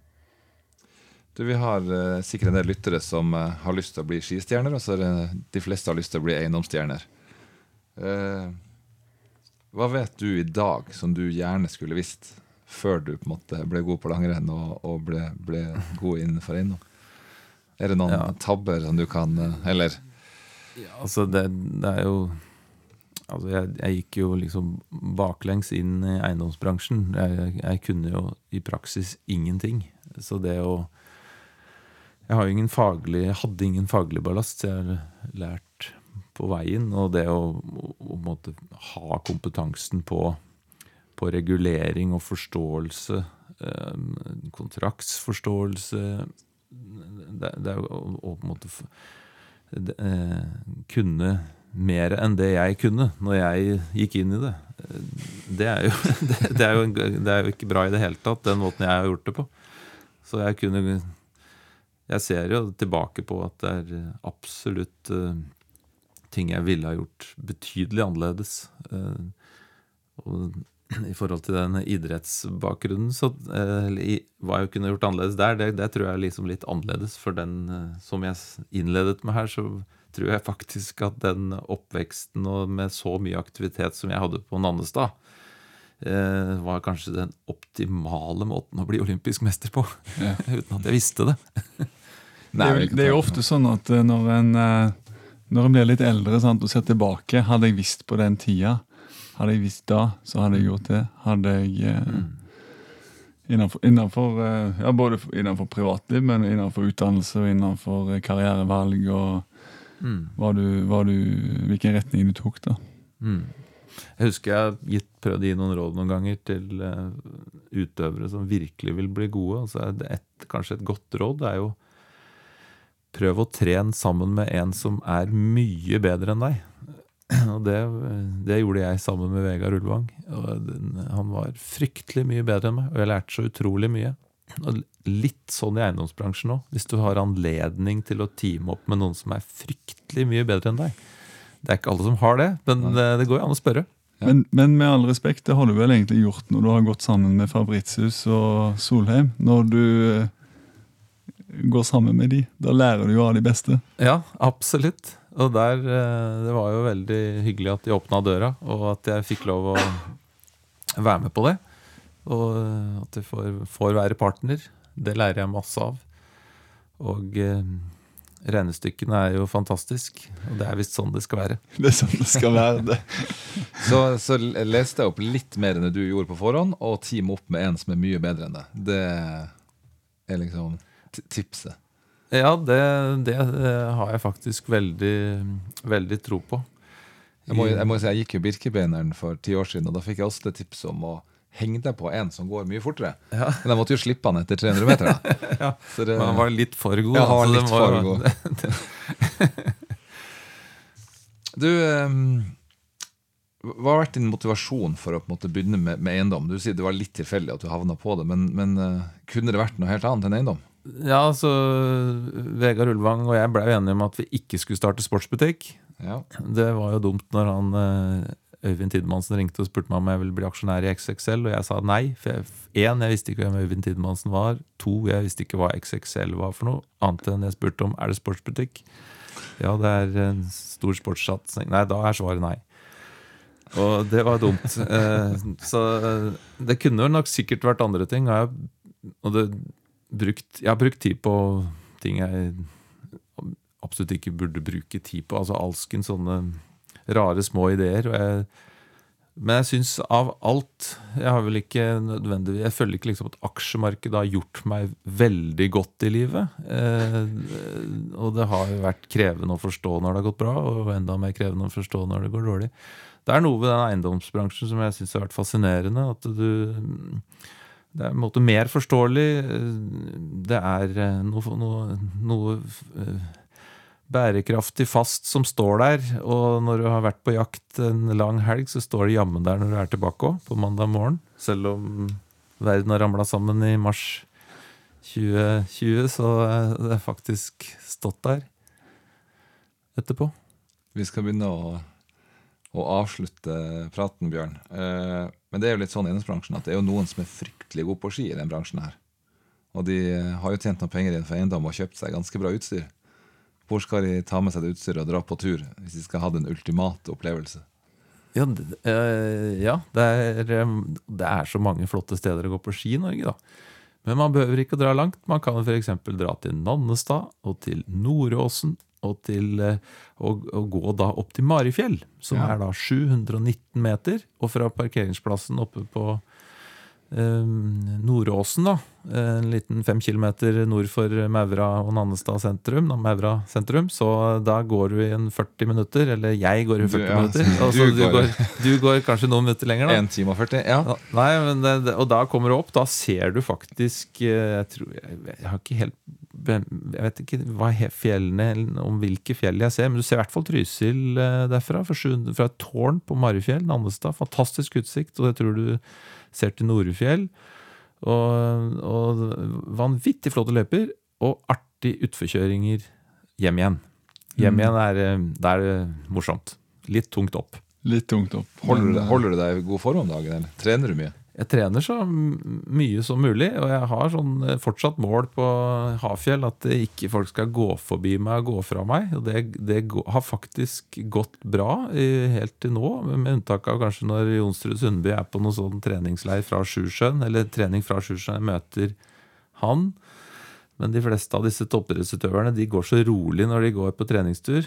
Du, vi har uh, sikkert en del lyttere som uh, har lyst til å bli skistjerner, og så det de fleste har lyst til å bli eiendomsstjerner. Uh, hva vet du i dag som du gjerne skulle visst før du på en måte ble god på langrenn og, og ble, ble god innenfor eiendom? Er det noen Ja. tabber som du kan eh, Eller Altså, det, det er jo Altså, jeg, jeg gikk jo liksom baklengs inn i eiendomsbransjen. Jeg, jeg kunne jo i praksis ingenting. Så det å Jeg ingen faglig, hadde ingen faglig ballast, så jeg har lært på veien. Og det å, å, å ha kompetansen på, på regulering og forståelse, eh, kontraktsforståelse det, det å, på en måte kunne mer enn det jeg kunne når jeg gikk inn i det. Eh, Det er jo, det, det er jo, det er jo ikke bra i det hele tatt, den måten jeg har gjort det på. Så jeg kunne Jeg ser jo tilbake på at det er absolutt eh, ting jeg ville ha gjort betydelig annerledes. Eh, og i forhold til den idrettsbakgrunnen, så eh, eller i- hva jeg kunne gjort annerledes der, det, det tror jeg er liksom litt annerledes. For den, eh, som jeg innledet med her, så tror jeg faktisk at den oppveksten og med så mye aktivitet som jeg hadde på Nannestad, eh, var kanskje den optimale måten å bli olympisk mester på. Ja. Uten at jeg visste det. Det er, jo- det er jo ofte sånn at eh, når en, når en blir litt eldre sant, og ser tilbake Hadde jeg visst på den tida, hadde jeg visst da, så hadde jeg gjort det. Hadde jeg eh, innenfor, innenfor eh, ja, Både innenfor privatliv, men innenfor utdannelse og innenfor eh, karrierevalg og Mm. hva du, hva du, hvilken retning du tok. da. Mm. Jeg husker jeg har prøvd å gi noen råd noen ganger til eh, utøvere som virkelig vil bli gode. Altså et, kanskje et godt råd det er jo prøv å trene sammen med en som er mye bedre enn deg. Og det, det gjorde jeg sammen med Vegard Ulvang. Og den, han var fryktelig mye bedre enn meg, og jeg lærte så utrolig mye. Og litt sånn i eiendomsbransjen òg. Hvis du har anledning til å teame opp med noen som er fryktelig mye bedre enn deg. Det er ikke alle som har det, men det, det går jo an å spørre. Ja. Men, men med all respekt, det har du vel egentlig gjort når du har gått sammen med Fabritius og Solheim. Når du eh, går sammen med de, da lærer du jo av de beste. Ja, absolutt. Og der eh, Det var jo veldig hyggelig at de åpna døra, og at jeg fikk lov å være med på det. Og eh, at jeg får, får være partner. Det lærer jeg masse av. Og eh, Regnestykkene er jo fantastisk, og det er visst sånn det skal være. Det er sånn det skal være. det. Så, så leste jeg opp litt mer enn det du gjorde på forhånd, og team opp med en som er mye bedre enn deg. Det er liksom t- tipset. Ja, det, det eh, har jeg faktisk veldig, veldig tro på. Jeg må, jeg må si, jeg gikk jo Birkebeineren for ti år siden, og da fikk jeg også det tipset om å henge deg på en som går mye fortere. Ja. Men jeg måtte jo slippe han etter 300 meter. Ja, Så det, Men han var litt for god. Ja, han var altså, litt for god. Du, ehm, hva har vært din motivasjon for å måte begynne med, med eiendom? Du sier det var litt tilfeldig at du havna på det, men, men eh, kunne det vært noe helt annet enn eiendom? Ja, altså Vegard Ulvang og jeg ble jo enige om at vi ikke skulle starte sportsbutikk. Ja. Det var jo dumt når han eh, Øyvind Tidemansen ringte og spurte meg om jeg ville bli aksjonær i XXL, og jeg sa nei. For jeg, én, jeg visste ikke hvem Øyvind Tidemansen var. To, jeg visste ikke hva XXL var for noe. Annet enn jeg spurte om er det sportsbutikk. Ja, det er en stor sportssatsing. Nei, da er svaret nei. Og det var dumt. Eh, så eh, det kunne nok sikkert vært andre ting. Og det, brukt, jeg har brukt tid på ting jeg absolutt ikke burde bruke tid på. Altså alsken sånne rare små ideer. Jeg, men jeg syns av alt Jeg har vel ikke nødvendigvis Jeg føler ikke liksom at aksjemarkedet har gjort meg veldig godt i livet. Eh, og det har jo vært krevende å forstå når det har gått bra, og enda mer krevende å forstå når det går dårlig. Det er noe ved den eiendomsbransjen som jeg syns har vært fascinerende. At du Det er en måte mer forståelig. Det er eh, noe, noe, noe eh, bærekraftig fast som står der. Og når du har vært på jakt en lang helg, så står det jammen der når du er tilbake òg, på mandag morgen. Selv om verden har ramla sammen i mars 2020, så er det faktisk stått der etterpå. Vi skal begynne å, å avslutte praten, Bjørn. Eh, men det er jo litt sånn i eiendomsbransjen at det er jo noen som er fryktelig gode på ski i den bransjen her. Og de har jo tjent noen penger innenfor eiendom og kjøpt seg ganske bra utstyr. Hvor skal de ta med seg det utstyret og dra på tur hvis de skal ha den ultimate opplevelse? Ja, eh, ja det, er, eh, det er så mange flotte steder å gå på ski i Norge, da. Men man behøver ikke å dra langt. Man kan f.eks. dra til Nannestad og til Nordåsen. Og, til, å og, og gå da opp til Marifjell, som Ja. er da 719 meter. Og fra parkeringsplassen oppe på eh, Nordåsen, da, en liten fem kilometer nord for Maura og Nannestad sentrum, Maura sentrum, så da går du i en 40 minutter, eller jeg går i Du- 40 ja, minutter. du Altså, du, går- går, du går kanskje noen minutter lenger, da. En time og 40? Ja. Nei, men det, det, Og da kommer du opp, da ser du faktisk eh, Jeg tror Jeg, jeg har ikke helt Jeg vet ikke hva fjellene om hvilke fjell jeg ser, men du ser i hvert fall Trysil eh, derfra. Fra, et tårn på Marifjell, Nannestad. Fantastisk utsikt. Og jeg tror du ser til Norefjell. Og, og vanvittig flotte løyper. Og artig utforkjøringer hjem igjen. Hjem igjen er, eh, det er eh, morsomt. Litt tungt opp. Litt tungt opp. Holder, eh, holder du deg i god form om dagen? eller Trener du mye? Jeg trener så mye som mulig, og jeg har sånn eh, fortsatt mål på Hafjell at ikke folk skal gå forbi meg og gå fra meg. Og det, det har faktisk gått bra helt til nå, med unntak av kanskje når Jonsrud Sundby er på noen sånn treningsleir fra Sjusjøen, eller trening fra Sjusjøen, jeg møter han. Men de fleste av disse toppidrettsutøverne de går så rolig når de går på treningstur.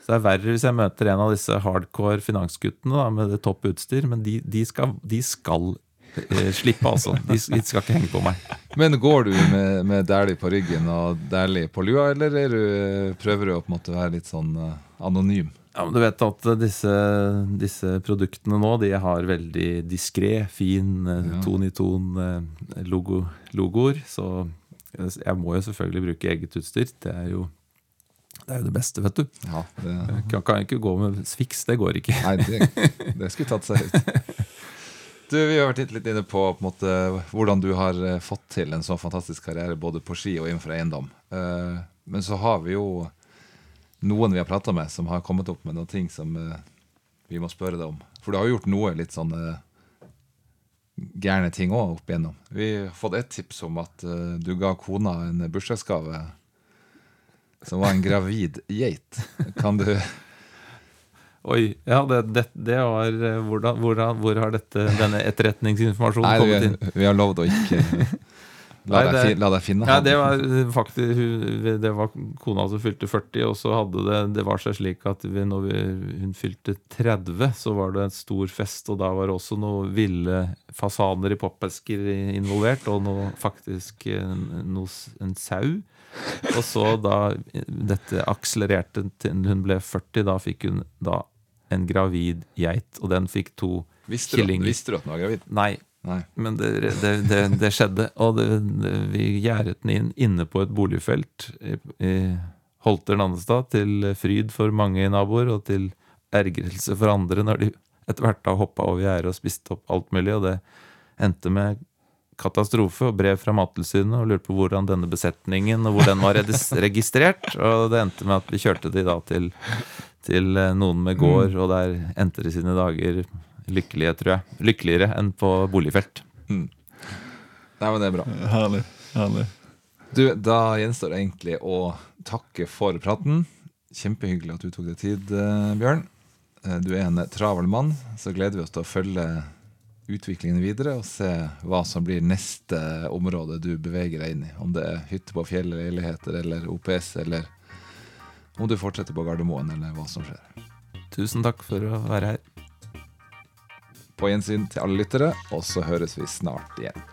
Så det er verre hvis jeg møter en av disse hardcore finansguttene da, med det topp utstyr, men de, de skal, de skal slippe, altså. De, de skal ikke henge på meg. Men går du med, med dæhlie på ryggen og dæhlie på lua, eller er du, prøver du å på en måte være litt sånn eh, anonym? Ja, men du vet at disse, disse produktene nå De har veldig diskré, fin eh, Ja. ton i ton eh, logo, logoer. Så jeg må jo selvfølgelig bruke eget utstyr. Det er jo det, er jo det beste, vet du. Ja, det, Jeg kan, jeg ikke gå med Swix, det går ikke. nei, det, det skulle tatt seg ut. Du, Vi har vært litt- inne på, på måte, hvordan du har eh, fått til en sånn fantastisk karriere både på ski og innenfor eiendom. Eh, Men så har vi jo noen vi har prata med, som har kommet opp med noen ting som eh, vi må spørre deg om. For du har jo gjort noe litt sånn gærne ting òg opp igjennom. Vi har fått et tips om at du ga kona en bursdagsgave som var en gravid geit. Kan du Oi, ja, det, det, det var eh, hvordan, hvordan, Hvor har dette, denne etterretningsinformasjonen Nei, kommet inn? vi, vi har lovd å ikke La, Nei, det- deg, la deg finne Ja, det var faktisk Det var kona som fylte 40, og så hadde det Det var seg slik at vi, når vi, hun fylte 30, så var det en stor fest, og da var det også noen ville fasaner i poppesker involvert, og noe, faktisk noe, en sau. Og så da dette akselererte til hun ble 40, da fikk hun da en gravid geit, og den fikk to Visste du, visste du at den var gravid? Nei, Nei. men det, det, det, det skjedde, og vi gjerdet den inn inne på et boligfelt i, i Holter Nannestad, til fryd for mange naboer og til ergrelse for andre når de etter hvert da hoppa over gjerdet og spiste opp alt mulig. Og det endte med katastrofe og brev fra Mattilsynet og lurte på hvordan denne besetningen og hvor den var registrert. Og det endte med at vi kjørte de da til, til eh, noen med gård, og der endte de sine dager lykkelige, tror jeg. Lykkeligere enn på boligfelt. Nei, men det er bra. Herlig. herlig. Du, da gjenstår det egentlig å takke for praten. Kjempehyggelig at du tok deg tid, eh, Bjørn. Eh, Du er en travel mann, så gleder vi oss til å følge utviklingen videre og se hva som blir neste område du beveger deg inn i. Om det er hytte på fjellet, leiligheter eller OPS, eller om du fortsetter på Gardermoen, eller hva som skjer. Tusen takk for å være her. På gjensyn til alle lyttere, og så høres vi snart igjen.